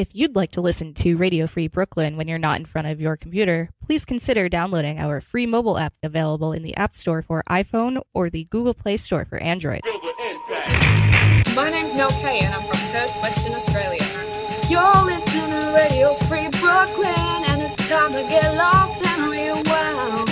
If you'd like to listen to Radio Free Brooklyn when you're not in front of your computer, please consider downloading our free mobile app available in the App Store for iPhone or the Google Play Store for Android. My name's Mel Kay and I'm from Perth, Western Australia. You're listening to Radio Free Brooklyn and it's time to get lost and rewind.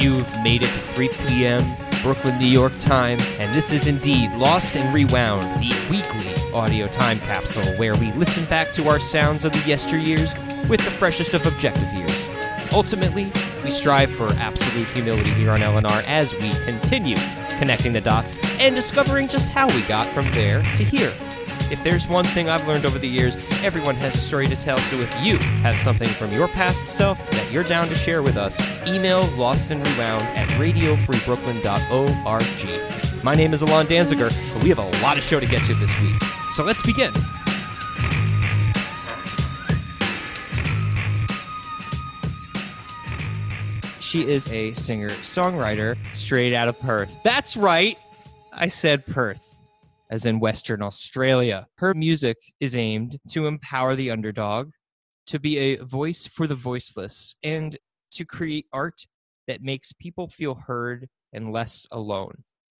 You've made it to 3 p.m. Brooklyn, New York time, and this is indeed Lost and Rewound, the weekly audio time capsule where we listen back to our sounds of the yesteryears with the freshest of objective ears. Ultimately, we strive for absolute humility here on LNR as we continue connecting the dots and discovering just how we got from there to here. If there's one thing I've learned over the years, everyone has a story to tell. So if you have something from your past self that you're down to share with us, email Lost and Rewound at radiofreebrooklyn.org. My name is Elann Danziger, and we have a lot of show to get to this week. So let's begin. She is a singer songwriter straight out of Perth. That's right. I said Perth, as in Western Australia. Her music is aimed to empower the underdog, to be a voice for the voiceless, and to create art that makes people feel heard and less alone.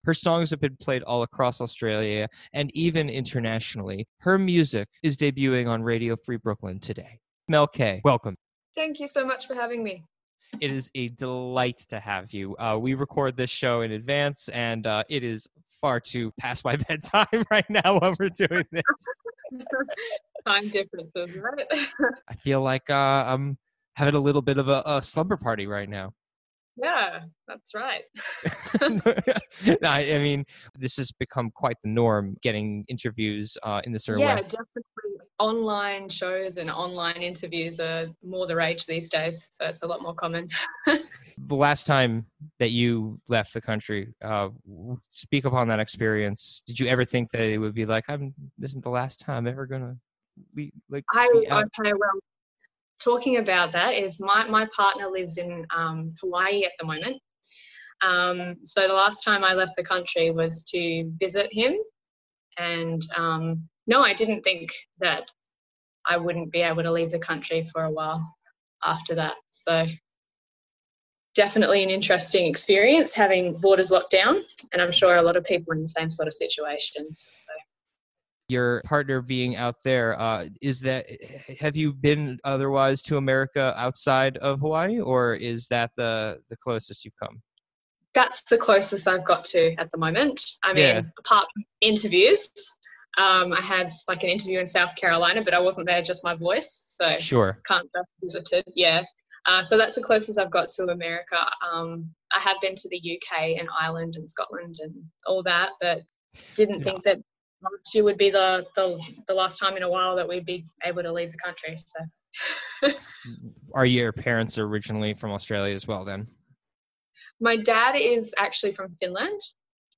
Her songs have been played all across Australia and even internationally. Her music is debuting on Radio Free Brooklyn today. Mel Kay, welcome. Thank you so much for having me. It is a delight to have you. Uh, we record this show in advance, and uh, it is far too past my bedtime right now when we're doing this. Time differences, right? I feel like uh, I'm having a little bit of a, a slumber party right now. yeah, that's right. I, I mean, this has become quite the norm getting interviews uh, in this early yeah, definitely. Online shows and online interviews are more the rage these days, so it's a lot more common. The last time that you left the country, uh, speak upon that experience. Did you ever think that it would be like, I'm, this isn't the last time I'm ever going to be like, I be okay, well, talking about that is my my partner lives in um, Hawaii at the moment. Um, so the last time I left the country was to visit him, and um, no, I didn't think that I wouldn't be able to leave the country for a while after that. So definitely an interesting experience having borders locked down, and I'm sure a lot of people in the same sort of situations. So. your partner being out there uh, is that have you been otherwise to america outside of hawaii or is that the the closest you've come that's the closest I've got to at the moment. I mean, Yeah. apart from interviews, um, I had like an interview in South Carolina, but I wasn't there, just my voice, so sure can't visited. Yeah, uh, so that's the closest I've got to America. Um, I have been to the UK and Ireland and Scotland and all that, but didn't Yeah. think that last year would be the, the the last time in a while that we'd be able to leave the country. So. are your parents originally from australia as well then My dad is actually from Finland,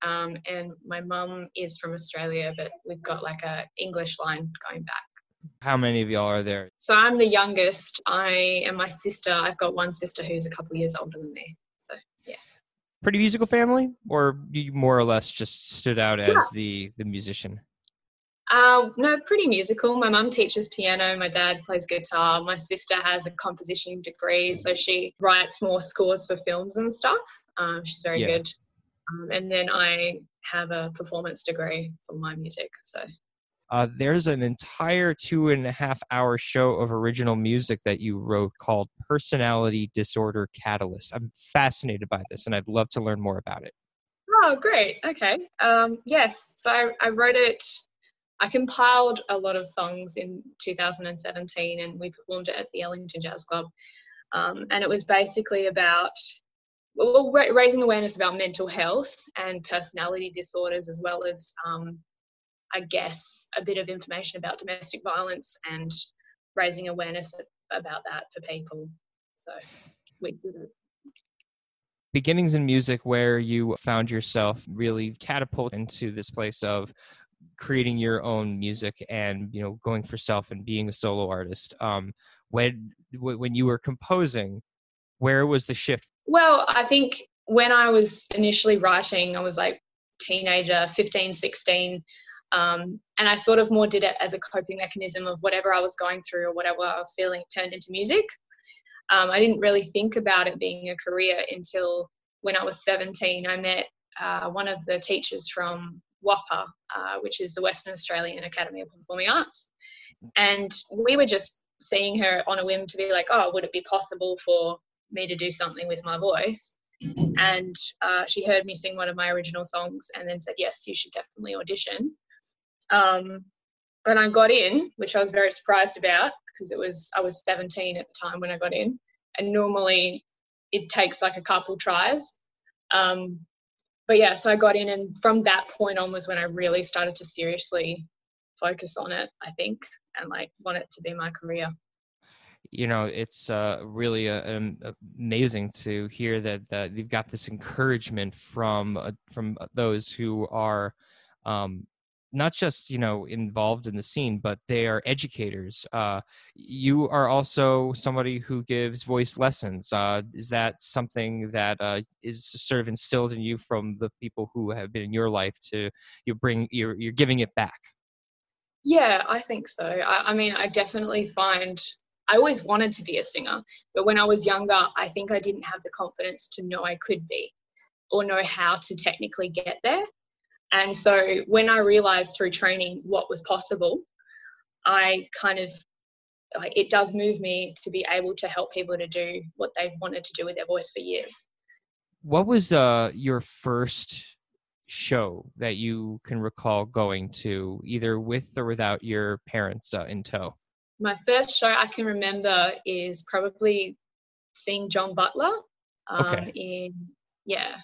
um, and my mum is from Australia, but we've got like a English line going back. how many of y'all are there So I'm the youngest. I and my sister. I've got one sister who's a couple years older than me. So yeah. pretty musical family or you more or less just stood out as Yeah. the the musician Uh, no, pretty musical. My mum teaches piano. My dad plays guitar. My sister has a composition degree, so she writes more scores for films and stuff. Um, she's very Yeah. good. Um, and then I have a performance degree for my music. So uh, there's an entire two and a half hour show of original music that you wrote called personality disorder catalyst i'm fascinated by this and i'd love to learn more about it Oh, great. Okay. Um, yes. So I, I wrote it, I compiled a lot of songs in 2017 and we performed it at the Ellington Jazz Club. Um, and it was basically about well, ra- raising awareness about mental health and personality disorders, as well as, um, I guess, a bit of information about domestic violence and raising awareness about that for people. So we did it. beginnings in music where you found yourself really catapult into this place of creating your own music and you know going for self and being a solo artist um when when you were composing where was the shift Well, I think when I was initially writing, I was like teenager, 15, 16. Um, and I sort of more did it as a coping mechanism of whatever I was going through or whatever I was feeling turned into music. Um, I didn't really think about it being a career until when I was 17. I met uh, one of the teachers from WAAPA, uh, which is the Western Australian Academy of Performing Arts. And we were just seeing her on a whim to be like, oh, would it be possible for me to do something with my voice? And uh, she heard me sing one of my original songs and then said, yes, you should definitely audition. Um, I got in, which I was very surprised about because it was I was 17 at the time when I got in, and normally it takes like a couple tries. Um, but yeah, so I got in, and from that point on was when I really started to seriously focus on it. I think, and like want it to be my career. You know, it's uh, really uh, um, amazing to hear that, that you've got this encouragement from uh, from those who are um, not just you know involved in the scene but they are educators. Uh, you are also somebody who gives voice lessons. Uh, is that something that uh, is sort of instilled in you from the people who have been in your life to you bring you're, you're giving it back? Yeah i think so. I, I mean i definitely find i always wanted to be a singer but when i was younger i think i didn't have the confidence to know i could be or know how to technically get there and so when I realized through training what was possible, I kind of like it does move me to be able to help people to do what they've wanted to do with their voice for years. What was uh, your first show that you can recall going to, either with or without your parents uh, in tow? My first show I can remember is probably seeing John Butler um, okay. in yeah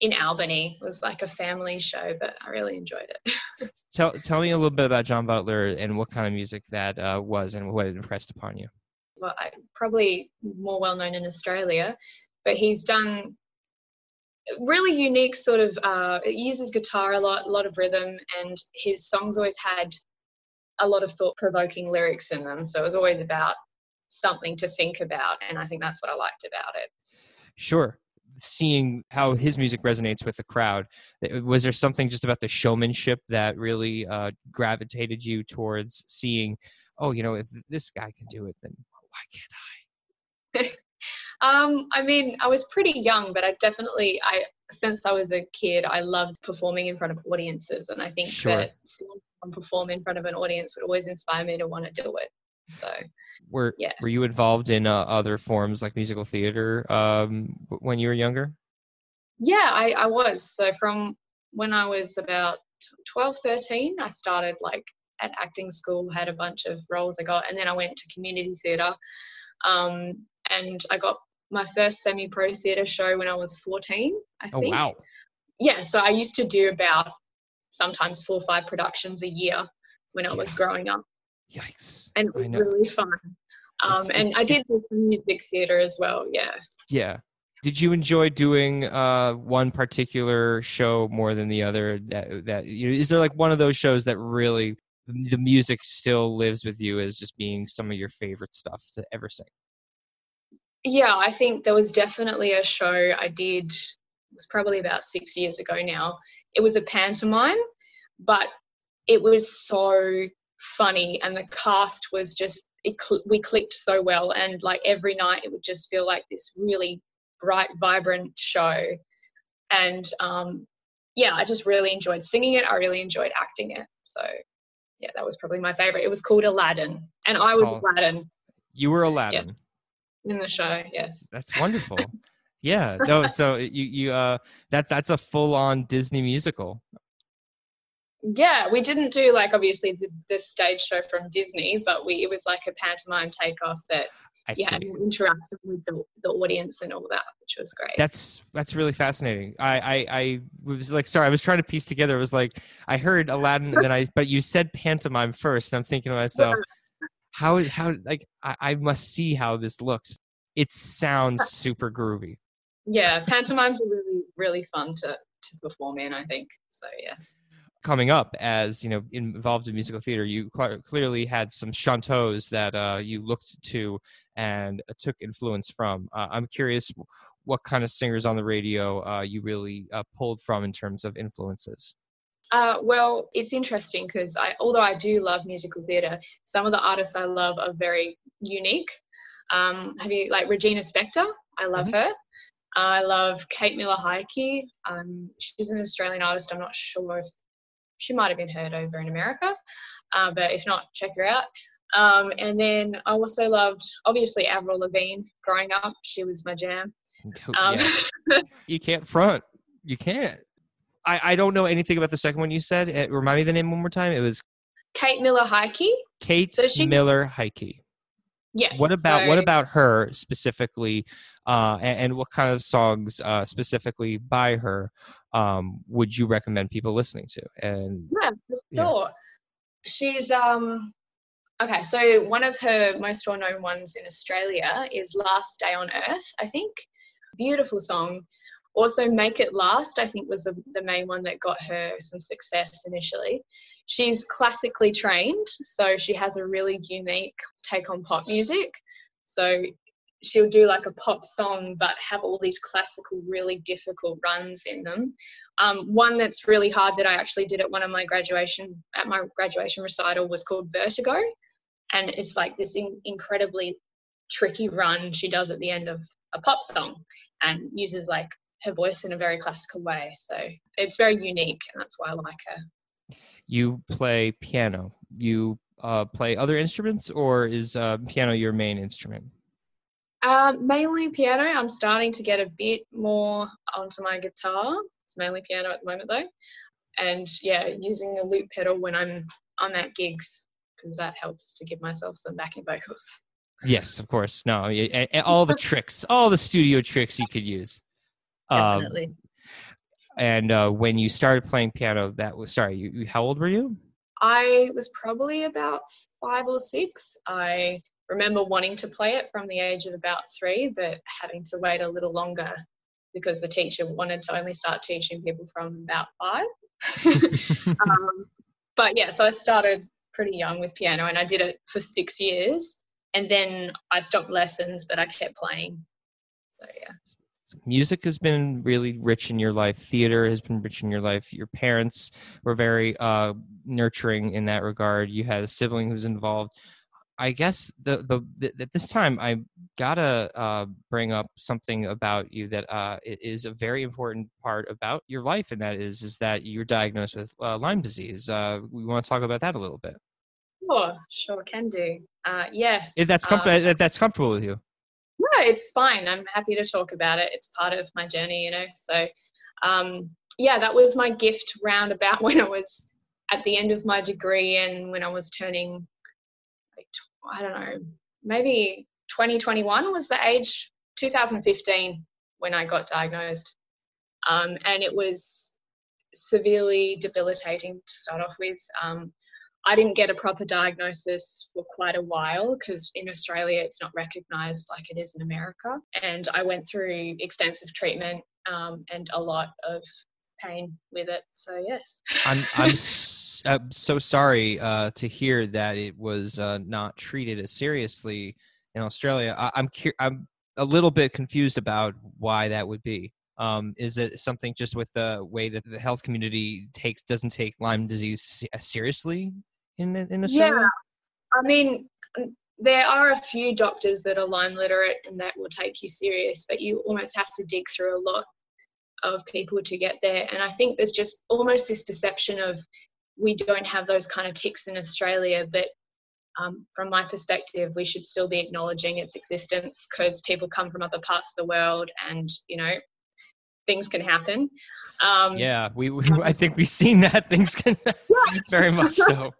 in Albany. It was like a family show, but I really enjoyed it. tell tell me a little bit about John Butler and what kind of music that uh, was and what it impressed upon you. Well, I, probably more well known in Australia, but he's done really unique sort of. Uh, it uses guitar a lot, a lot of rhythm, and his songs always had a lot of thought provoking lyrics in them. So it was always about something to think about, and I think that's what I liked about it. Sure seeing how his music resonates with the crowd was there something just about the showmanship that really uh, gravitated you towards seeing oh you know if this guy can do it then why can't i um i mean i was pretty young but i definitely i since i was a kid i loved performing in front of audiences and i think sure. that seeing someone perform in front of an audience would always inspire me to want to do it so were yeah. were you involved in uh, other forms like musical theater um, when you were younger? Yeah, I, I was. So from when I was about 12, 13, I started like at acting school, had a bunch of roles I got, and then I went to community theatre. Um, and I got my first semi pro theatre show when I was 14, I think. Oh, wow. Yeah, so I used to do about sometimes four or five productions a year when I yeah. was growing up. Yikes! And it was really fun. Um, it's, and it's, I did some music theater as well. Yeah. Yeah. Did you enjoy doing uh, one particular show more than the other? That that you know, is there like one of those shows that really the music still lives with you as just being some of your favorite stuff to ever sing? Yeah, I think there was definitely a show I did. It was probably about six years ago now. It was a pantomime, but it was so funny and the cast was just it cl- we clicked so well and like every night it would just feel like this really bright vibrant show and um yeah i just really enjoyed singing it i really enjoyed acting it so yeah that was probably my favorite it was called aladdin and i was aladdin you were aladdin. In the show yes that's wonderful yeah no so you you uh that that's a full on disney musical yeah, we didn't do like obviously the, the stage show from Disney, but we it was like a pantomime takeoff that I yeah, interacting with the, the audience and all that, which was great. That's that's really fascinating. I, I I was like, sorry, I was trying to piece together. It was like I heard Aladdin, and then I, but you said pantomime first. And I'm thinking to myself. How how like I, I must see how this looks. It sounds super groovy. Yeah, pantomimes are really really fun to to perform in. I think so. Yes coming up as you know involved in musical theater you cl- clearly had some chanteaus that uh, you looked to and uh, took influence from uh, i'm curious what kind of singers on the radio uh, you really uh, pulled from in terms of influences. Uh, well, it's interesting because I, although I do love musical theatre, some of the artists I love are very unique. Um, have you like Regina Spektor? I love mm-hmm. her. I love Kate Miller Heidke. Um, she's an Australian artist. I'm not sure if she might have been heard over in America, uh, but if not, check her out. Um, and then I also loved, obviously, Avril Lavigne growing up. She was my jam. Um, yeah. you can't front. You can't. I, I don't know anything about the second one you said. It, remind me the name one more time. It was Kate Miller Heidke. Kate so she, Miller Heidke. Yeah. What about so, what about her specifically, uh, and, and, what kind of songs uh, specifically by her um, would you recommend people listening to? And yeah, sure. Yeah. She's um okay. So one of her most well-known ones in Australia is "Last Day on Earth." I think beautiful song. Also, Make It Last, I think, was the, the main one that got her some success initially. She's classically trained, so she has a really unique take on pop music. So she'll do like a pop song but have all these classical really difficult runs in them um, one that's really hard that i actually did at one of my graduation at my graduation recital was called vertigo and it's like this in- incredibly tricky run she does at the end of a pop song and uses like her voice in a very classical way. So it's very unique, and that's why I like her. You play piano. You uh, play other instruments, or is uh, piano your main instrument? Um, mainly piano. I'm starting to get a bit more onto my guitar. It's mainly piano at the moment, though. And yeah, using the loop pedal when I'm I'm at gigs because that helps to give myself some backing vocals. Yes, of course. No, all the tricks, all the studio tricks you could use. Um, Definitely. Um, and uh, when you started playing piano, that was sorry. You, how old were you? I was probably about five or six. I remember wanting to play it from the age of about three, but having to wait a little longer because the teacher wanted to only start teaching people from about five. um, but yeah, so I started pretty young with piano and I did it for six years. And then I stopped lessons, but I kept playing. So yeah music has been really rich in your life. Theater has been rich in your life. Your parents were very uh, nurturing in that regard. You had a sibling who's involved. I guess the the, the at this time i gotta uh, bring up something about you that uh, is a very important part about your life and that is is that you're diagnosed with uh, lyme disease. Uh, we want to talk about that a little bit. Sure sure can do. Uh, yes if that's comfortable if that's comfortable with you no, it's fine. I'm happy to talk about it. It's part of my journey, you know. So, um, yeah, that was my gift roundabout when I was at the end of my degree and when I was turning, like, I don't know, maybe 2021 was the age, 2015 when I got diagnosed. Um, and it was severely debilitating to start off with. Um, I didn't get a proper diagnosis for quite a while because in Australia it's not recognised like it is in America. And I went through extensive treatment um, and a lot of pain with it. So yes, I'm I'm so, so sorry uh, to hear that it was uh, not treated as seriously in Australia. I, I'm cu- I'm a little bit confused about why that would be. Um, is it something just with the way that the health community takes doesn't take Lyme disease seriously in in Australia? Yeah, I mean, there are a few doctors that are Lyme literate and that will take you serious, but you almost have to dig through a lot of people to get there. And I think there's just almost this perception of we don't have those kind of ticks in Australia, but um, from my perspective, we should still be acknowledging its existence because people come from other parts of the world and, you know, things can happen. Um, yeah, we, we, I think we've seen that things can very much so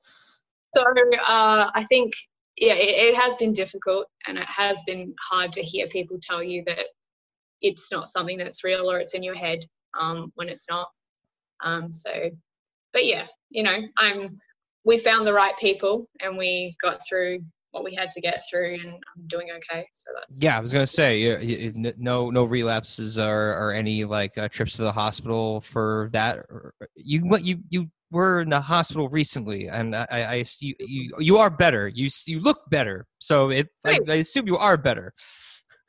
so uh, I think yeah, it, it, has been difficult and it has been hard to hear people tell you that it's not something that's real or it's in your head um, when it's not. Um, so, but yeah, you know, I'm. We found the right people and we got through what we had to get through, and I'm doing okay. So that's yeah. I was gonna say no no relapses or or any like uh, trips to the hospital for that. You what you you were in the hospital recently, and I, I, I you, you, you are better. You, you look better. So it, I, I assume you are better.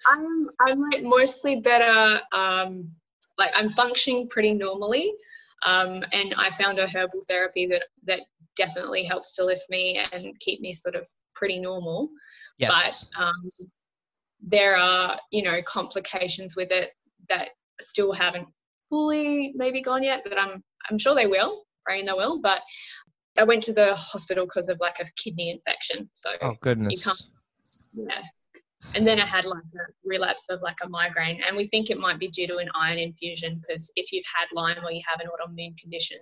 I'm I'm like mostly better. Um, like I'm functioning pretty normally, um, and I found a herbal therapy that that definitely helps to lift me and keep me sort of pretty normal. Yes. But um, there are you know complications with it that still haven't fully maybe gone yet. But I'm I'm sure they will. Praying they will. But I went to the hospital because of like a kidney infection. So oh goodness. yeah. And then I had like a relapse of like a migraine, and we think it might be due to an iron infusion because if you've had Lyme or you have an autoimmune condition,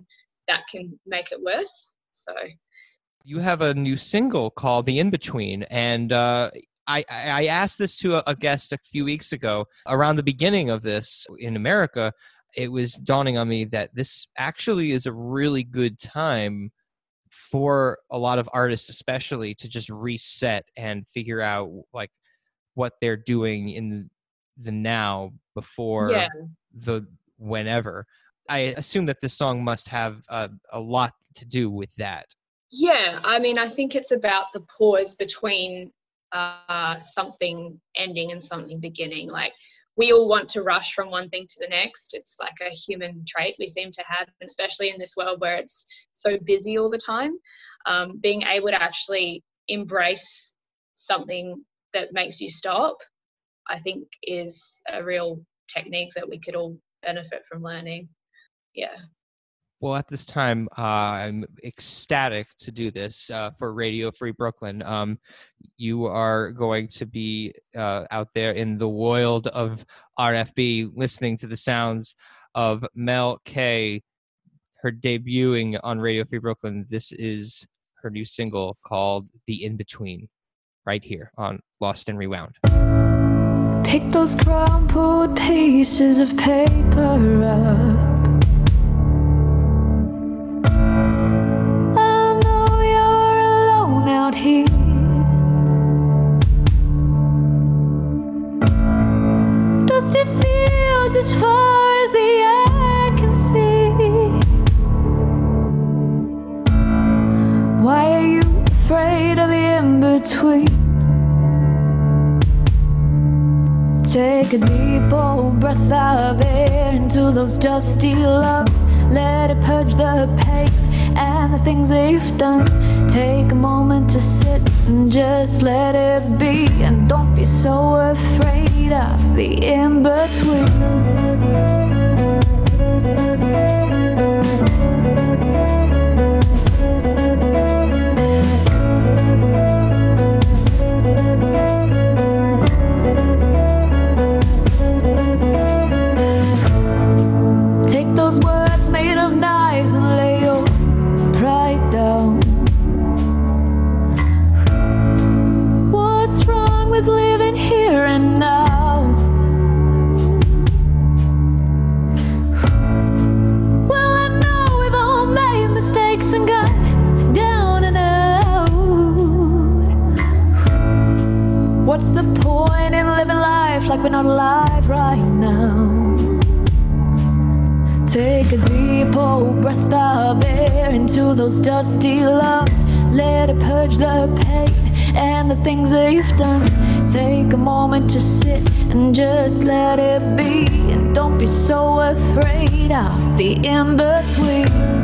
that can make it worse. So you have a new single called "The In Between," and uh, I, I asked this to a guest a few weeks ago around the beginning of this in America. It was dawning on me that this actually is a really good time for a lot of artists especially to just reset and figure out like what they're doing in the now before yeah. the whenever. I assume that this song must have a, a lot to do with that. Yeah i mean i think it's about the pause between uh, something ending and something beginning. Like we all want to rush from one thing to the next. It's like a human trait we seem to have, especially in this world where it's so busy all the time. Um, being able to actually embrace something that makes you stop, I think, is a real technique that we could all benefit from learning. Yeah. Well, at this time, uh, I'm ecstatic to do this uh, for Radio Free Brooklyn. Um, you are going to be uh, out there in the world of RFB listening to the sounds of Mel Kay, her debuting on Radio Free Brooklyn. This is her new single called The In Between, right here on Lost and Rewound. Pick those crumpled pieces of paper up. Take a deep old breath of air into those dusty lungs. Let it purge the pain and the things you've done. Take a moment to sit and just let it be. And don't be so afraid of the in between. Those dusty lungs. Let it purge the pain and the things that you've done. Take a moment to sit and just let it be. And don't be so afraid of the in between.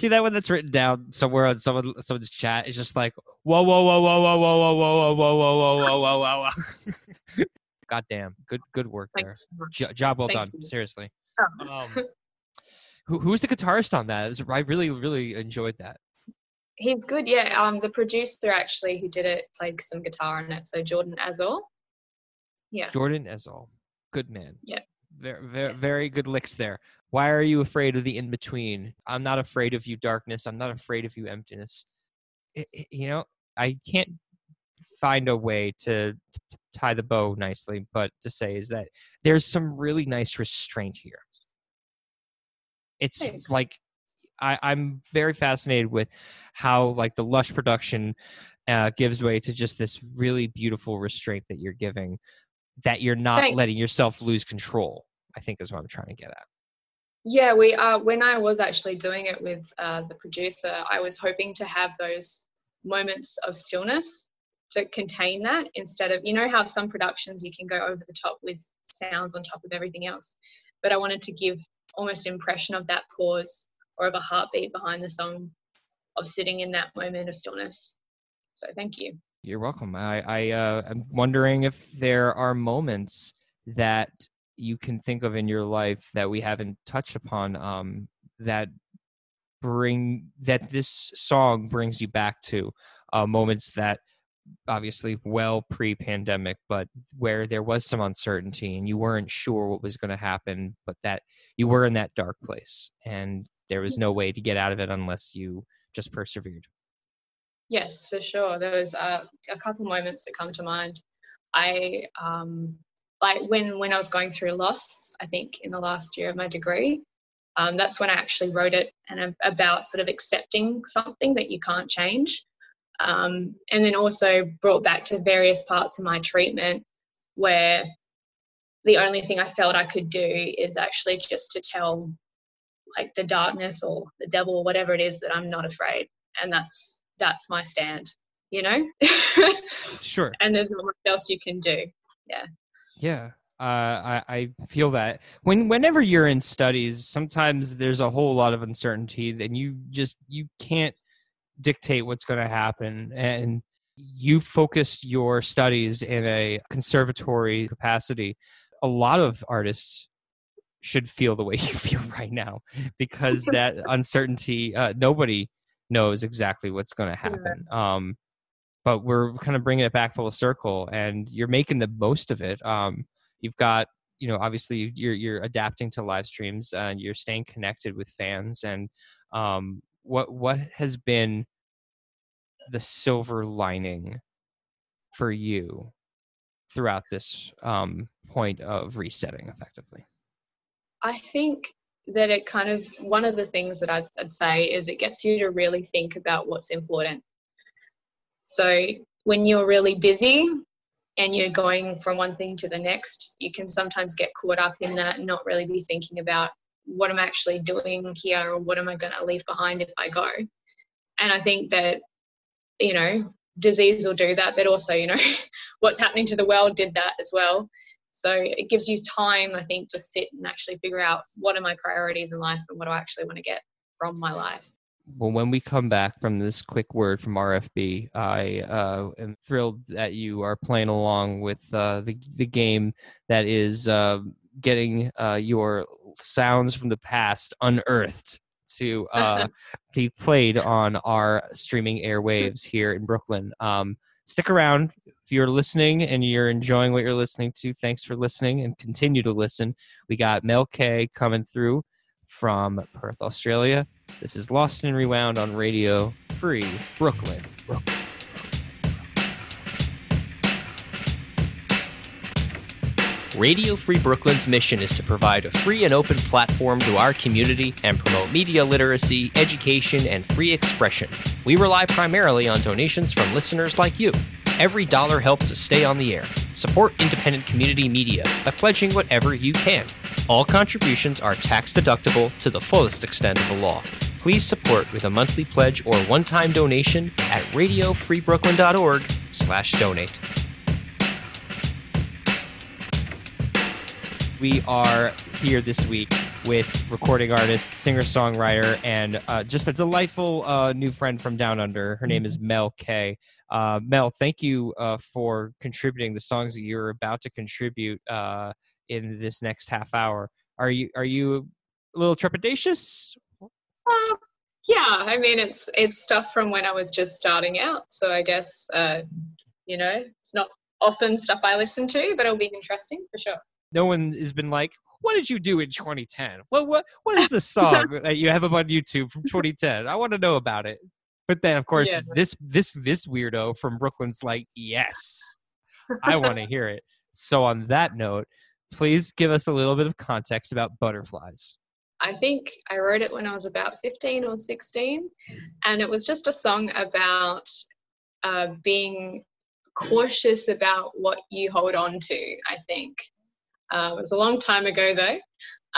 See that one that's written down somewhere on someone someone's chat? It's just like whoa, whoa, whoa, whoa, whoa, whoa, whoa, whoa, whoa, whoa, whoa, whoa, whoa, whoa, whoa. God damn. Good good work there. Jo- job well Thank done. you. Seriously. Oh. Um, who who's the guitarist on that? I really really enjoyed that. He's good, yeah. Um, the producer actually who did it played some guitar on it. So Jordan Azor. Yeah. Jordan Ezell. Good man. Yeah. Very very, Yes. very good licks there. Why are you afraid of the in between? I'm not afraid of you darkness. I'm not afraid of you emptiness. I- I- you know, I can't find a way to tie the bow nicely, but to say is that there's some really nice restraint here. It's Thanks. like I, I'm very fascinated with how like the lush production uh, gives way to just this really beautiful restraint that you're giving, that you're not Thanks. letting yourself lose control. I think is what I'm trying to get at. Yeah, we uh, when I was actually doing it with uh, the producer, I was hoping to have those moments of stillness to contain that instead of you know how some productions you can go over the top with sounds on top of everything else, but I wanted to give almost impression of that pause or of a heartbeat behind the song of sitting in that moment of stillness. So thank you. You're welcome. I, I uh, am wondering if there are moments that you can think of in your life that we haven't touched upon um, that bring that this song brings you back to uh, moments that obviously well pre-pandemic but where there was some uncertainty and you weren't sure what was going to happen but that you were in that dark place and there was no way to get out of it unless you just persevered Yes, for sure. There was uh, a couple moments that come to mind. I um, like when when I was going through loss. I think in the last year of my degree, um, that's when I actually wrote it and about sort of accepting something that you can't change, um, and then also brought back to various parts of my treatment where the only thing I felt I could do is actually just to tell like the darkness or the devil or whatever it is that I'm not afraid, and that's that's my stand, you know. sure and there's not much else you can do. Yeah, uh, I, I feel that when whenever you're in studies, sometimes there's a whole lot of uncertainty, and you just you can't dictate what's going to happen, and you focused your studies in a conservatory capacity. A lot of artists should feel the way you feel right now because that uncertainty, uh, nobody knows exactly what's going to happen. Um, but we're kind of bringing it back full circle and you're making the most of it um, you've got you know obviously you're you're adapting to live streams and you're staying connected with fans and um, what what has been the silver lining for you throughout this um, point of resetting effectively I think that it kind of one of the things that I'd, I'd say is it gets you to really think about what's important. So when you're really busy and you're going from one thing to the next, you can sometimes get caught up in that and not really be thinking about what I'm actually doing here or what am I going to leave behind if I go. And I think that, you know, disease will do that, but also, you know, what's happening to the world did that as well. So it gives you time, I think, to sit and actually figure out what are my priorities in life and what do I actually want to get from my life. Well when we come back from this quick word from rfb i uh, am thrilled that you are playing along with uh, the, the game that is uh, getting uh, your sounds from the past unearthed to uh, be played on our streaming airwaves here in brooklyn. Um, stick around if you're listening and you're enjoying what you're listening to. Thanks for listening and continue to listen. We got mel kay coming through from perth australia this is Lost and Rewound on Radio Free Brooklyn. Brooklyn. Radio Free Brooklyn's mission is to provide a free and open platform to our community and promote media literacy, education, and free expression. We rely primarily on donations from listeners like you. Every dollar helps us stay on the air. Support independent community media by pledging whatever you can. All contributions are tax deductible to the fullest extent of the law. Please support with a monthly pledge or one time donation at radiofreebrooklyn.org slash donate. We are here this week with recording artist, singer songwriter, and uh, just a delightful uh, new friend from Down Under. Her name is Mel Kay. Uh, Mel, thank you uh, for contributing the songs that you're about to contribute uh, in this next half hour. Are you are you a little trepidatious? Uh, yeah, I mean it's it's stuff from when I was just starting out, so I guess uh, you know it's not often stuff I listen to, but it'll be interesting for sure. No one has been like, "What did you do in 2010? What what what is the song that you have up on YouTube from 2010? I want to know about it." But then, of course, Yeah. this this this weirdo from Brooklyn's like, "Yes, I want to hear it." So, on that note, please give us a little bit of context about butterflies. I think I wrote it when I was about 15 or 16, and it was just a song about uh, being cautious about what you hold on to. I think uh, it was a long time ago though,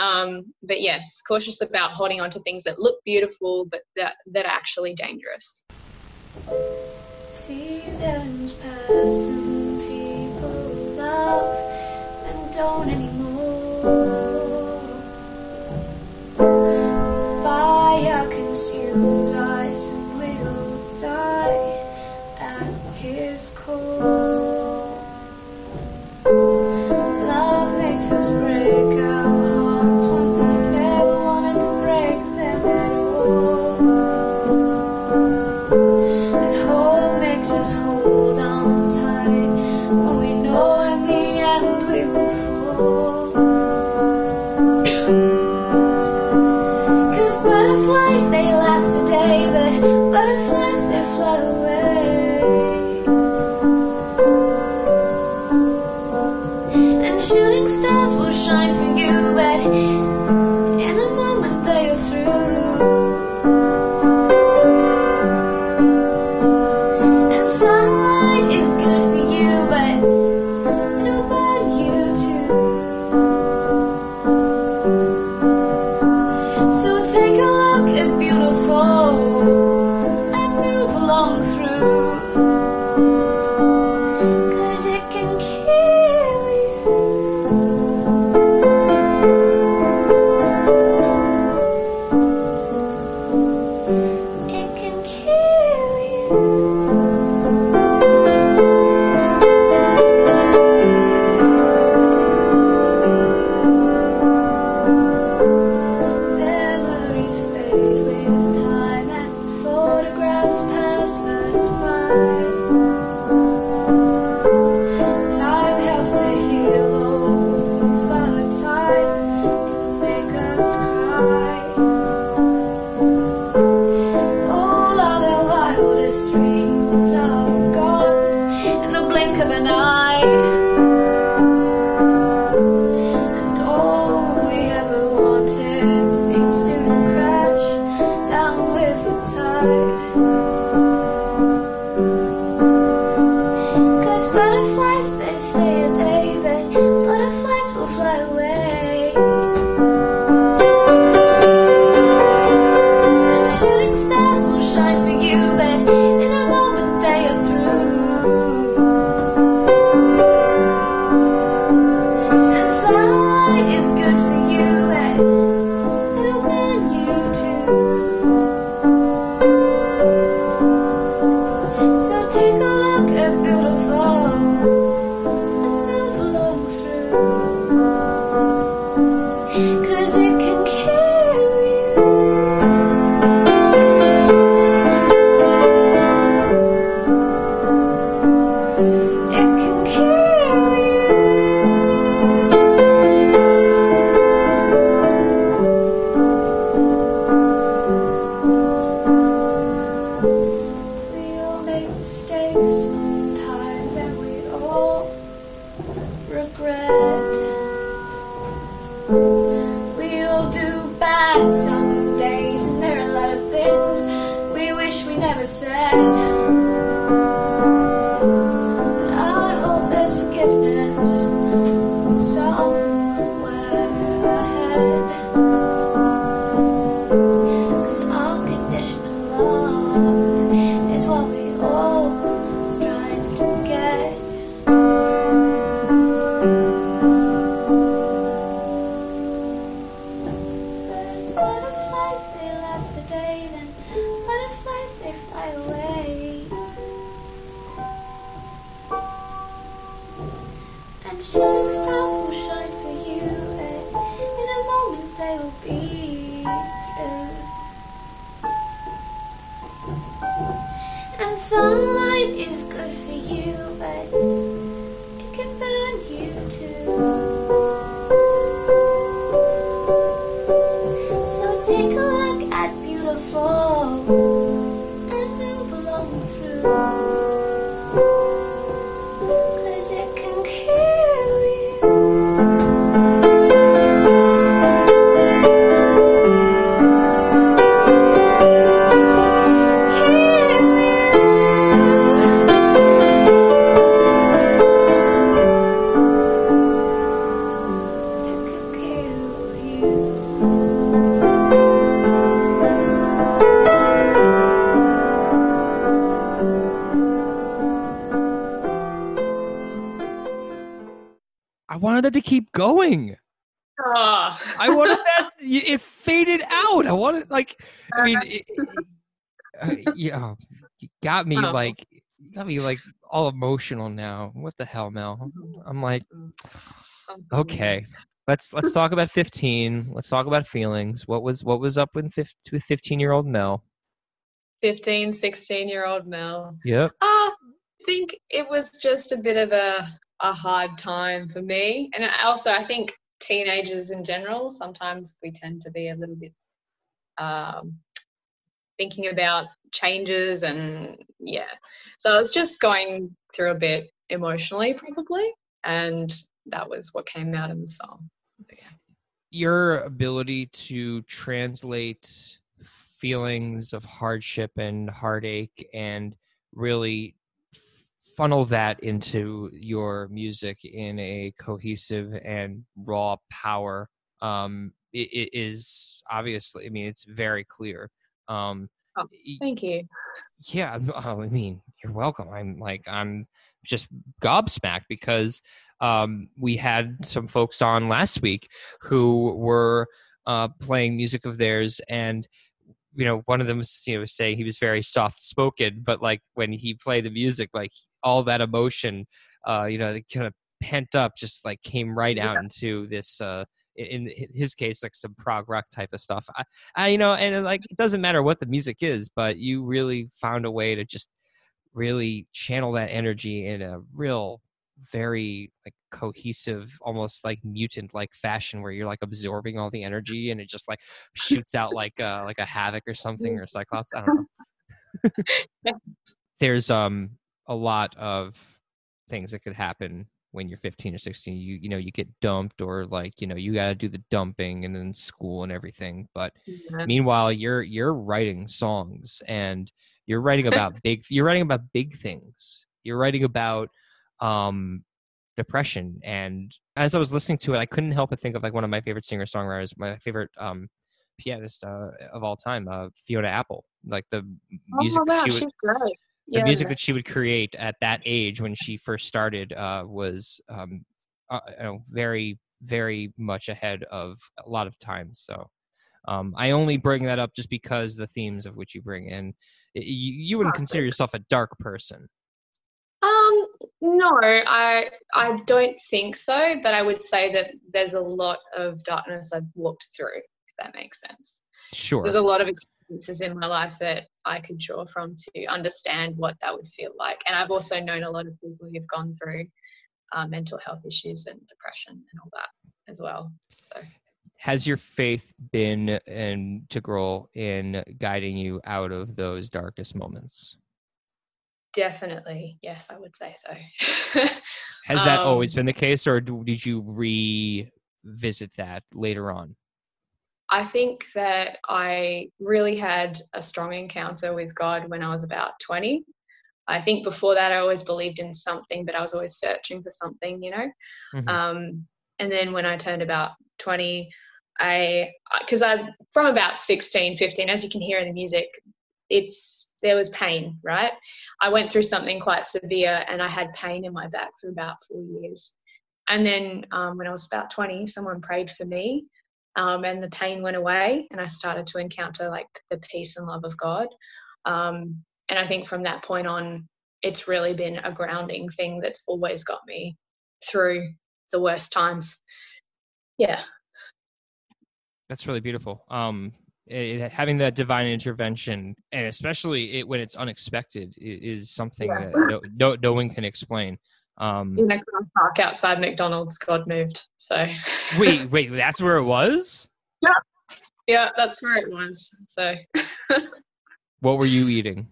um, but yes, cautious about holding on to things that look beautiful but that that are actually dangerous. Seasons pass don't anymore. Fire consumes us and we'll die at his core. Wanted to keep going. Oh. I wanted that. It faded out. I wanted like. I mean, uh-huh. it, uh, yeah, you got me Oh. like. You got me like all emotional now. What the hell, Mel? I'm like, mm-hmm. okay. Let's let's talk about 15. Let's talk about feelings. What was what was up with 15, with 15 year old Mel? 15, 16 year old Mel. Yep. I think it was just a bit of a, a hard time for me. And also, I think teenagers in general, sometimes we tend to be a little bit um, thinking about changes and yeah. So I was just going through a bit emotionally, probably. And that was what came out in the song. your ability to translate feelings of hardship and heartache and really funnel that into your music in a cohesive and raw power. Um it, it is obviously i mean it's very clear. Um Oh, Thank you. yeah oh, i mean you're welcome. I'm like i'm just gobsmacked because um, we had some folks on last week who were uh, playing music of theirs and you know one of them was you know saying he was very soft spoken but like when he played the music like all that emotion uh you know kind of pent up just like came right out into this uh in in his case like some prog rock type of stuff. I, I you know and like it doesn't matter what the music is but you really found a way to just really channel that energy in a real very like cohesive almost like mutant like fashion where you're like absorbing all the energy and it just like shoots out like uh like a Havok or something or cyclops. I don't know. There's um a lot of things that could happen when you're 15 or 16 you you know you get dumped or like you know you got to do the dumping and then school and everything but Yeah. meanwhile you're you're writing songs and you're writing about big you're writing about big things you're writing about um depression and as i was listening to it i couldn't help but think of like one of my favorite singer songwriters my favorite um pianist uh, of all time uh fiona apple like the music oh, that wow, she great. The Yeah, music that she would create at that age when she first started uh, was um, uh, you know, very very much ahead of a lot of times so um, i only bring that up just because the themes of which you bring in you, you wouldn't consider yourself a dark person. Um, no, I I don't think so, but I would say that there's a lot of darkness I've walked through, if that makes sense. sure There's a lot of experiences in my life that I could draw from to understand what that would feel like. And I've also known a lot of people who've gone through uh, mental health issues and depression and all that as well. So has your faith been integral in guiding you out of those darkest moments definitely, yes, I would say so. has that Um, always been the case or did you revisit that later on I think that I really had a strong encounter with God when I was about 20. I think before that, I always believed in something, but I was always searching for something, you know. Mhm. Um, and then when I turned about 20, I, because I, from about 16, 15, as you can hear in the music, it's, there was pain, right? I went through something quite severe and I had pain in my back for about four years. And then um, when I was about 20, someone prayed for me um, and the pain went away and i started to encounter like the peace and love of god um, and i think from that point on it's really been a grounding thing that's always got me through the worst times yeah That's really beautiful. Um, eh, having that divine intervention, and especially it, when it's unexpected, is something Yeah. that no, no no one can explain. Um, In a car park outside McDonald's, God moved. So wait, wait, that's where it was. Yeah, yeah, that's where it was. So What were you eating?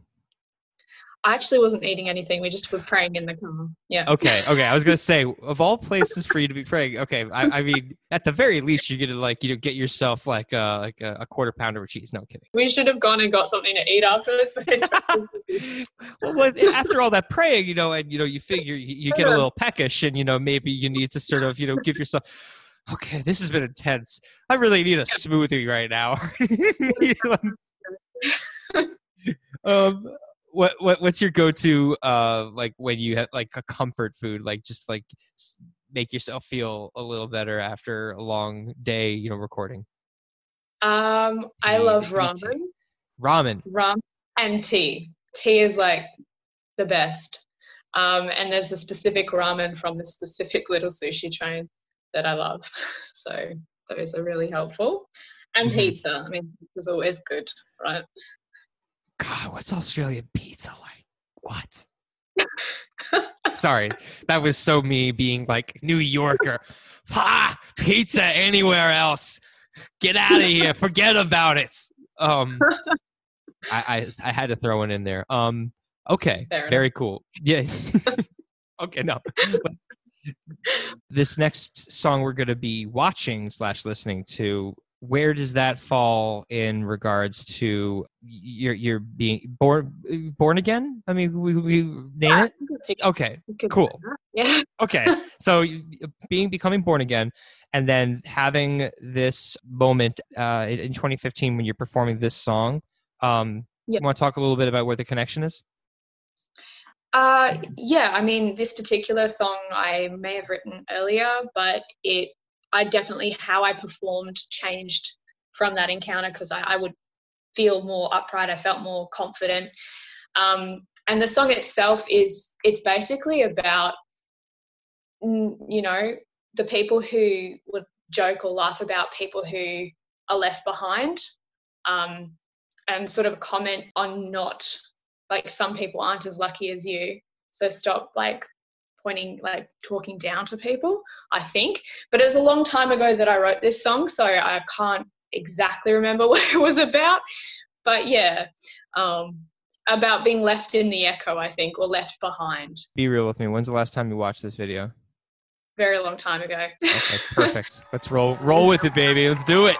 I actually wasn't eating anything. We just were praying in the car. Yeah. Okay, okay. I was gonna say, of all places for you to be praying, okay. I, I mean, at the very least, you're gonna like, you know, get yourself like uh like a, a quarter pounder of cheese. No kidding. We should have gone and got something to eat afterwards. well, what- after all that praying, you know, and you know, you figure you, you get a little peckish, and you know, maybe you need to sort of, you know, give yourself. Okay, this has been intense. I really need a smoothie right now. um, what what what's your go-to uh like when you have like a comfort food, like just like make yourself feel a little better after a long day, you know, recording um, I Tea, love give me tea. ramen. ramen. rum and tea. Tea is like the best. Um, and there's a specific ramen from the specific little sushi chain that I love. So those are really helpful. And Mhm. pizza. I mean, it's always good, right? God, what's Australian pizza like? What? Sorry, that was so me being like New Yorker. Ha! Pizza anywhere else. Get out of here. Forget about it. Um, I, I I had to throw one in there. Um, okay, Fair enough. very cool. Yeah. okay, no. this next song we're going to be watching slash listening to. Where does that fall in regards to your your being born born again? I mean, we, we name Yeah, it. Okay, cool. Yeah. okay so being becoming born again and then having this moment uh, in in 2015 when you're performing this song um Yeah. you want to talk a little bit about where the connection is Uh, yeah, I mean, this particular song I may have written earlier, but it, I definitely, how I performed changed from that encounter because I, I would feel more upright, I felt more confident. Um, and the song itself is, it's basically about, you know, the people who would joke or laugh about people who are left behind um, and sort of comment on not like some people aren't as lucky as you so stop like pointing like talking down to people i think. But it was a long time ago that i wrote this song so i can't exactly remember what it was about. But yeah um about being left in the echo i think or left behind. Be real with me. When's the last time you watched this video? Very long time ago. Okay perfect. Let's roll roll with it baby. Let's do it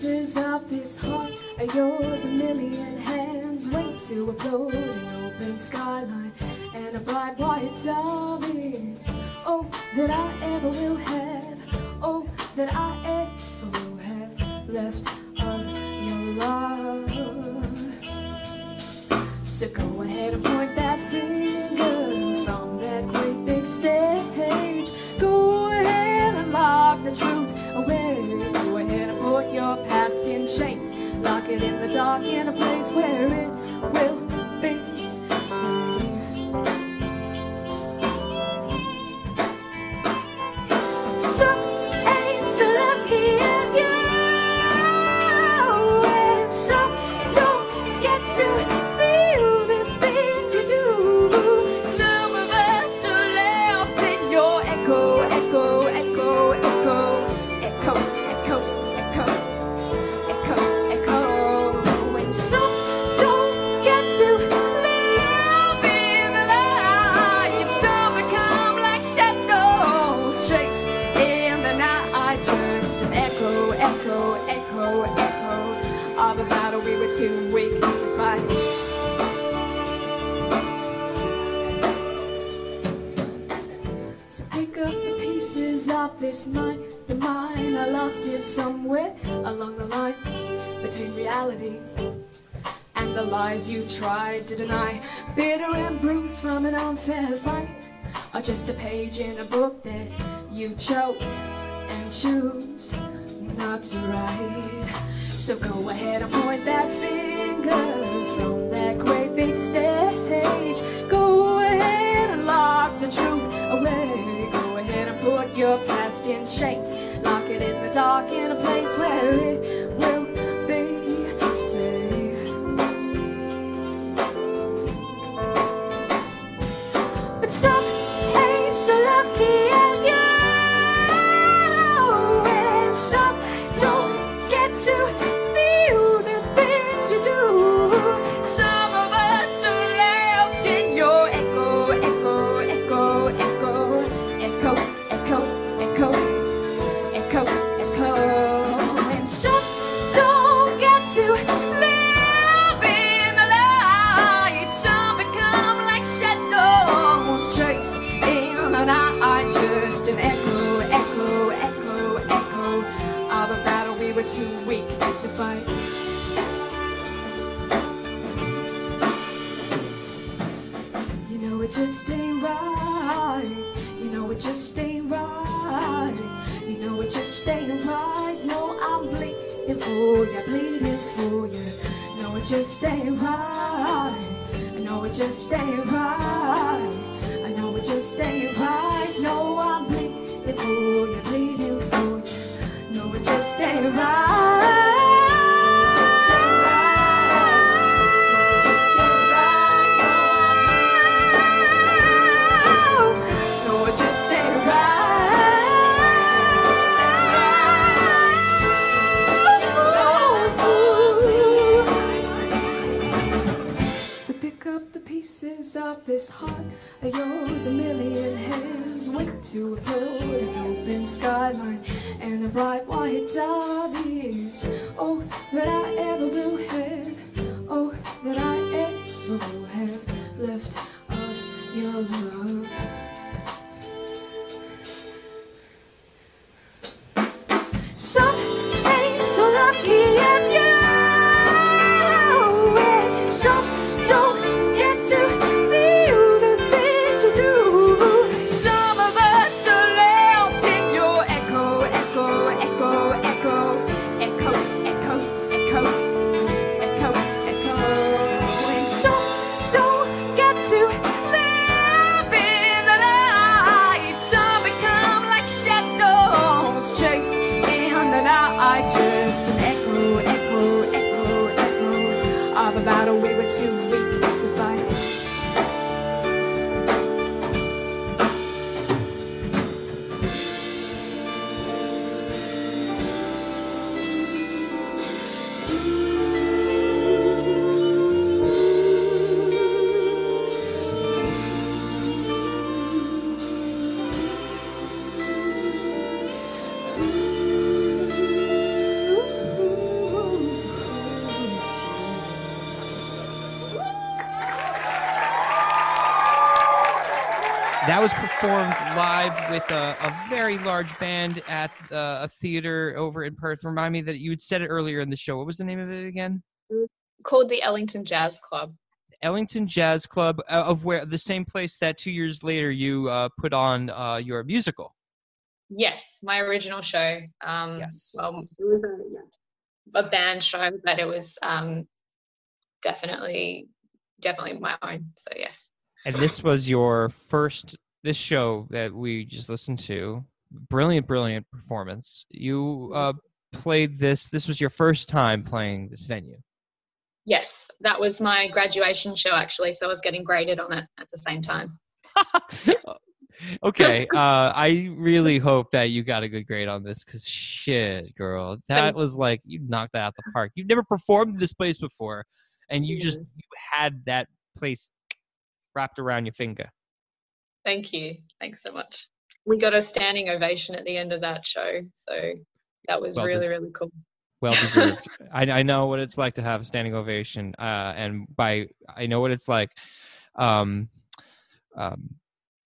pieces of this heart are yours, a million hands wait to upload an open skyline and a bright white diamonds. Oh, that I ever will have. Oh, that I ever will have left of your love. So go ahead and It in the dark in a place where it along the line. between reality and the lies you tried to deny. Bitter and bruised from an unfair fight, or just a page in a book that you chose and choose not to write. So go ahead and point that finger just ain't right. I know it just ain't right. Yours, a million hands went to upload an open skyline and a bright white derbies. Oh, that I ever will large band at uh, a theater over in Perth. Remind me that you had said it earlier in the show. What was the name of it again? Called the Ellington Jazz Club. Ellington Jazz Club, uh, of where the same place that two years later you uh, put on uh, your musical. Yes, my original show. Um, Yes. Well, it was a, a band show, but it was um, definitely, definitely my own. So yes. And this was your first this show that we just listened to. Brilliant, brilliant performance. You uh, played this. This was your first time playing this venue. Yes, that was my graduation show actually. So I was getting graded on it at the same time. okay, uh, I really hope that you got a good grade on this because shit, girl, that was like you knocked that out the park. You've never performed this place before, and you just you had that place wrapped around your finger. Thank you. Thanks so much. We got a standing ovation at the end of that show. So that was Well really, really cool. Well deserved. I, I know what it's like to have a standing ovation, uh, and by I know what it's like. Um, um,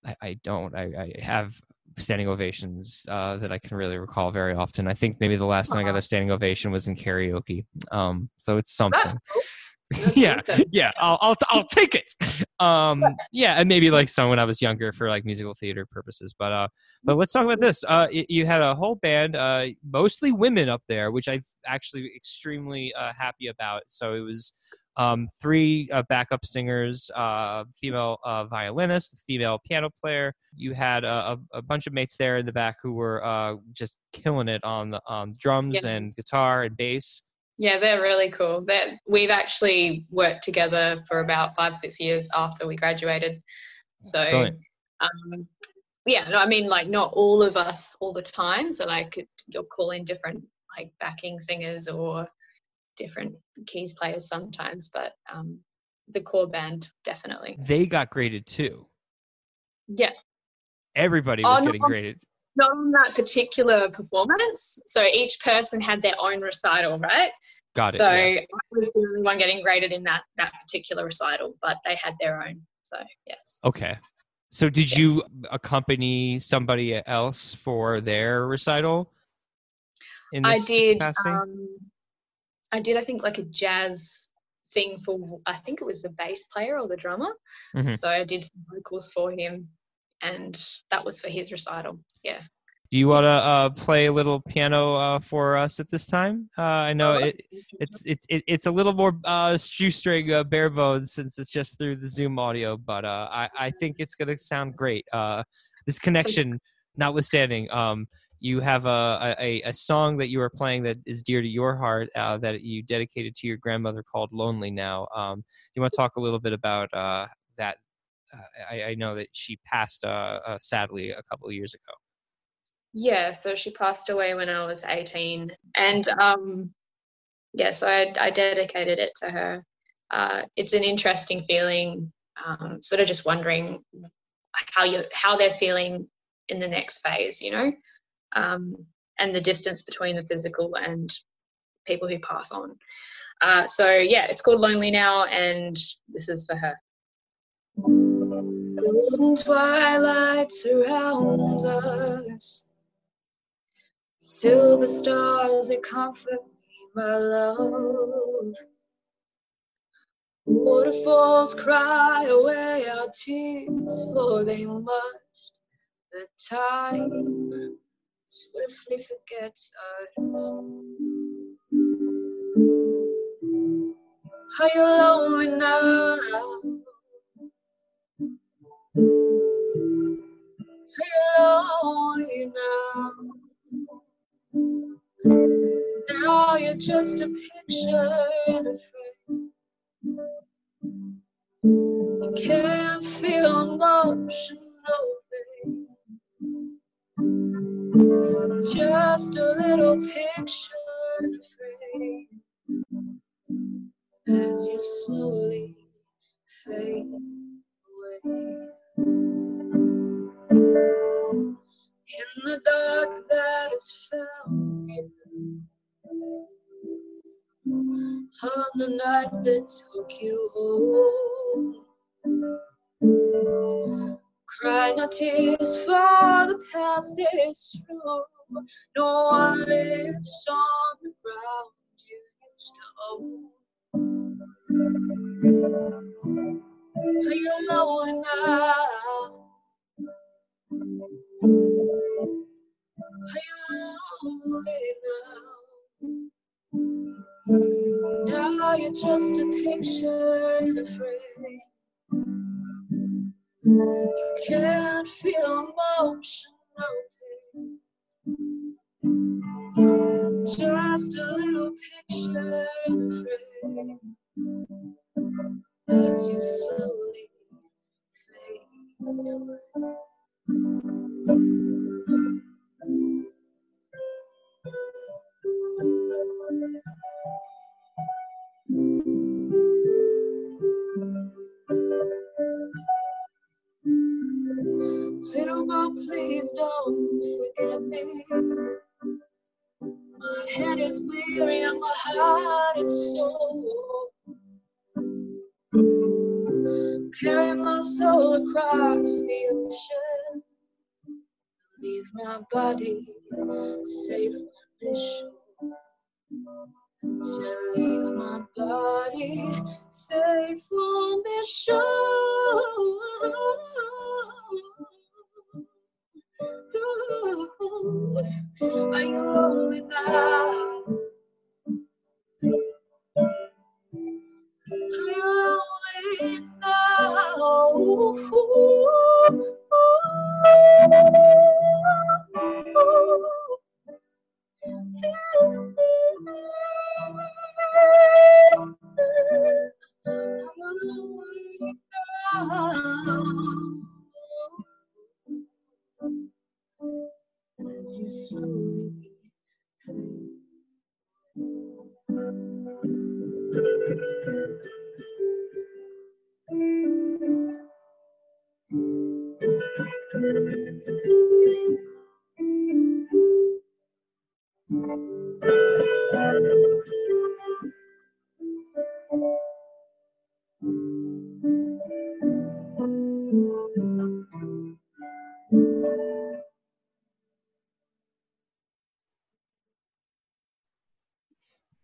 I, I don't. I, I have standing ovations uh, that I can really recall very often. I think maybe the last time I got a standing ovation was in karaoke. Um, so it's something. Cool. yeah, yeah, I'll, I'll, I'll take it. Um, yeah, and maybe like some when I was younger for like musical theater purposes. But uh, but let's talk about this. Uh, you had a whole band, uh, mostly women up there, which I'm actually extremely uh, happy about. So it was um, three uh, backup singers, uh, female uh, violinist, female piano player. You had a, a, bunch of mates there in the back who were uh, just killing it on the on drums yeah. and guitar and bass. Yeah, they're really cool. That we've actually worked together for about five six years after we graduated. So, um, yeah, no, I mean like not all of us all the time. So like you'll call in different like backing singers or different keys players sometimes, but um, the core band definitely. They got graded too. Yeah. Everybody was oh, getting not, graded. Not on that particular performance. So each person had their own recital, right? Got it. So yeah. I was the only one getting graded in that that particular recital, but they had their own. So yes. Okay. So did yeah. you accompany somebody else for their recital? I did. Um, I did, I think, like a jazz thing for, I think it was the bass player or the drummer. Mm-hmm. So I did some vocals for him, and that was for his recital. Yeah. Do you want to uh, play a little piano uh, for us at this time? Uh, I know oh, it, it's it's it, it's a little more uh, shoestring, uh, bare bones, since it's just through the Zoom audio. But uh, I I think it's gonna sound great. this connection, notwithstanding. Um, you have a, a, a song that you are playing that is dear to your heart uh, that you dedicated to your grandmother called Lonely Now. Um, you want to talk a little bit about uh, that? I, I, know that she passed uh, uh, sadly a couple of years ago. Yeah, so she passed away when I was 18. And um, yeah, so I, I, dedicated it to her. Uh, it's an interesting feeling, um, sort of just wondering how you how they're feeling in the next phase, you know um, and the distance between the physical and people who pass on. Uh, so yeah, it's called Lonely Now, and this is for her. Golden twilight surrounds us. Silver stars that comfort me, my love. Waterfalls cry away our tears, for they must. The time swiftly forgets us. Are you lonely now? Lonely now? Now you're just a picture in a frame. You can't feel emotion, no just a little picture in a frame as you slowly fade away. In the dark that has found you, on the night that took you home. Cry no tears for the past is true. No one lives on the ground you used to own. You lonely now? Are you lonely now? Now you're just a picture in a frame. You can't feel emotion, no pain. Just a little picture in a frame as you slowly fade away. Little girl, please don't forget me. My head is weary and my heart is sore. Across the ocean. leave my body safe on this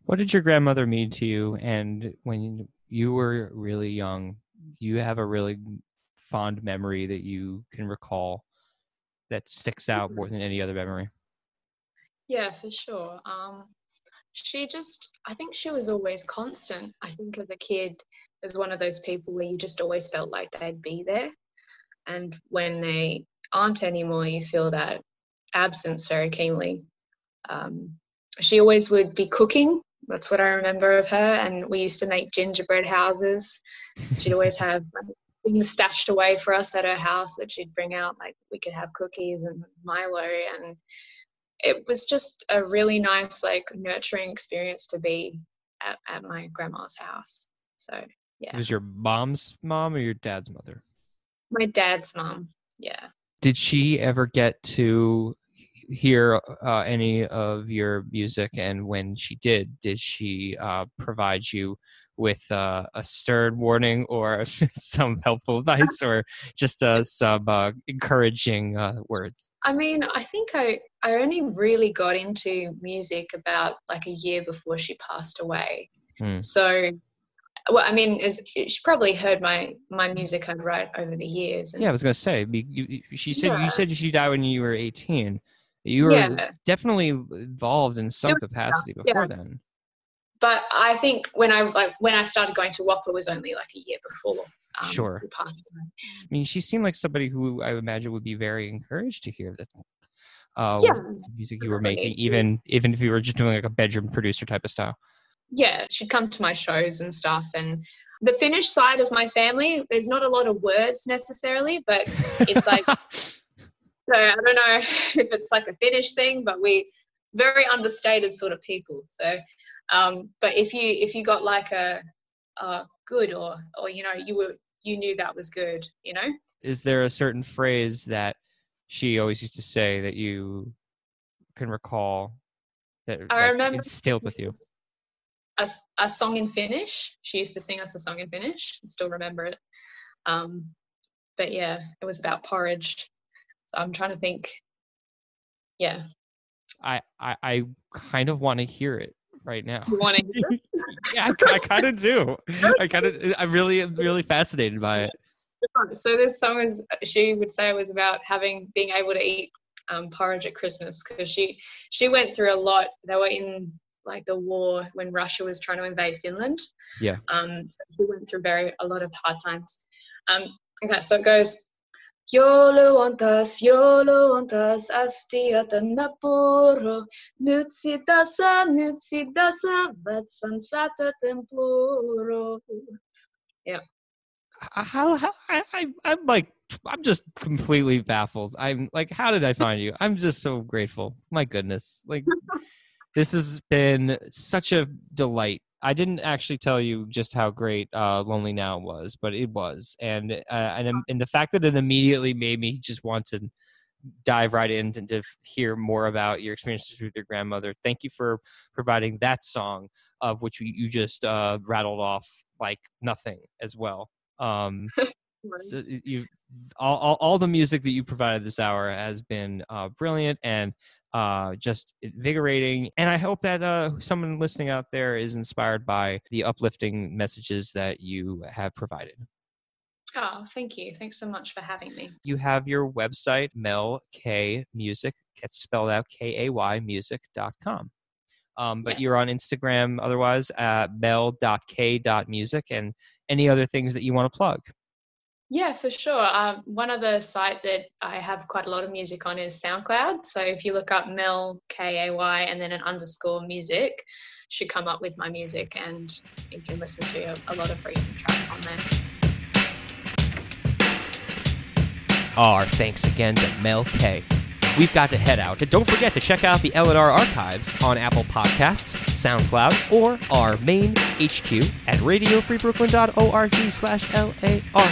What did your grandmother mean to you? And when you were really young, you have a really fond memory that you can recall that sticks out more than any other memory. Yeah, for sure. Um, she just, I think she was always constant. I think as a kid, was one of those people where you just always felt like they'd be there. And when they aren't anymore, you feel that absence very keenly. Um, she always would be cooking. That's what I remember of her. And we used to make gingerbread houses. She'd always have things stashed away for us at her house that she'd bring out, like we could have cookies and Milo. And it was just a really nice, like, nurturing experience to be at, at my grandma's house. So, yeah. It was your mom's mom or your dad's mother? My dad's mom. Yeah. Did she ever get to hear uh, any of your music? And when she did, did she uh, provide you with uh, a stern warning or some helpful advice or just uh, some uh, encouraging uh, words? I mean, I think I, I only really got into music about like a year before she passed away. Hmm. So, well, I mean, as she probably heard my my music I'd write over the years. And Yeah, I was gonna say. You, you- she said Yeah. you said she died when you were eighteen. You were Yeah. definitely involved in some Doing capacity stuff, before yeah. then. but I think when I like when I started going to WAAPA was only like a year before. Um, Sure. passed. I mean, she seemed like somebody who I imagine would be very encouraged to hear that uh, Yeah. music you were making, even even if you were just doing like a bedroom producer type of style. yeah, she'd come to my shows and stuff. And the Finnish side of my family, there's not a lot of words necessarily, but It's like- so I don't know if it's like a Finnish thing, but we very understated sort of people. So, um, but if you if you got like a, a good or or you know you were you knew that was good, you know. is there a certain phrase that she always used to say that you can recall that I like, remember instilled with you? A, a song in Finnish. She used to sing us a song in Finnish. I still remember it. Um, but yeah, it was about porridge. So I'm trying to think. Yeah, I I, I kind of want to hear it right now. you want to hear it? yeah, I, I kind of do. I kind of I'm really really fascinated by it. So this song is she would say was about having being able to eat um, porridge at Christmas because she she went through a lot. They were in like the war when Russia was trying to invade Finland. Yeah. Um, so she went through very a lot of hard times. Um, okay, so it goes. Joulu on taas, joulu on taas asti ja tänä puuro. Nyt sitä saa, nyt sitä saa, vatsan sataten puuro. Uh, how, how I, I I'm like I'm just completely baffled. I'm like, how did I find you? I'm just so grateful. My goodness, like this has been such a delight. I didn't actually tell you just how great uh, Lonely Now was, but it was, and uh, and and the fact that it immediately made me just want to dive right in and to hear more about your experiences with your grandmother. Thank you for providing that song, of which you, you just uh, rattled off like nothing as well. Um, so you all, all, all the music that you provided this hour has been uh, brilliant and uh, just invigorating. And I hope that uh, someone listening out there is inspired by the uplifting messages that you have provided. Oh, thank you. Thanks so much for having me. You have your website, Mel Kay Music. It's spelled out K A Y music.com. Um, but Yeah. you're on Instagram otherwise at mel.k.music and any other things that you want to plug. Yeah, for sure. Um, one other site that I have quite a lot of music on is SoundCloud. So if you look up Mel Kay A Y and then an underscore music, should come up with my music, and you can listen to a, a lot of recent tracks on there. Our thanks again to Mel K. We've got to head out, And don't forget to check out the L&R archives on Apple Podcasts, SoundCloud, or our main HQ at radiofreebrooklyn.org slash L-A-R.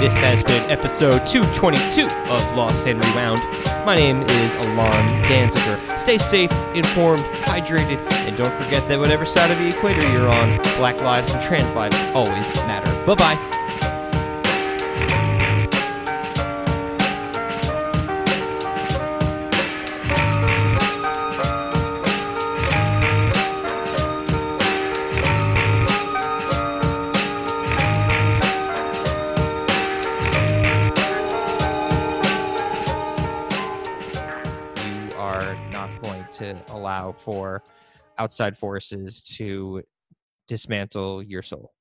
This has been episode 222 of Lost and Rewound. My name is Elann Danziger. Stay safe, informed, hydrated, and don't forget that whatever side of the equator you're on, black lives and trans lives always matter. Bye-bye. you to allow for outside forces to dismantle your soul.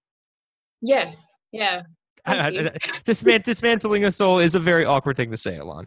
Yes, yeah. You. Dismantling a soul is a very awkward thing to say, Elann.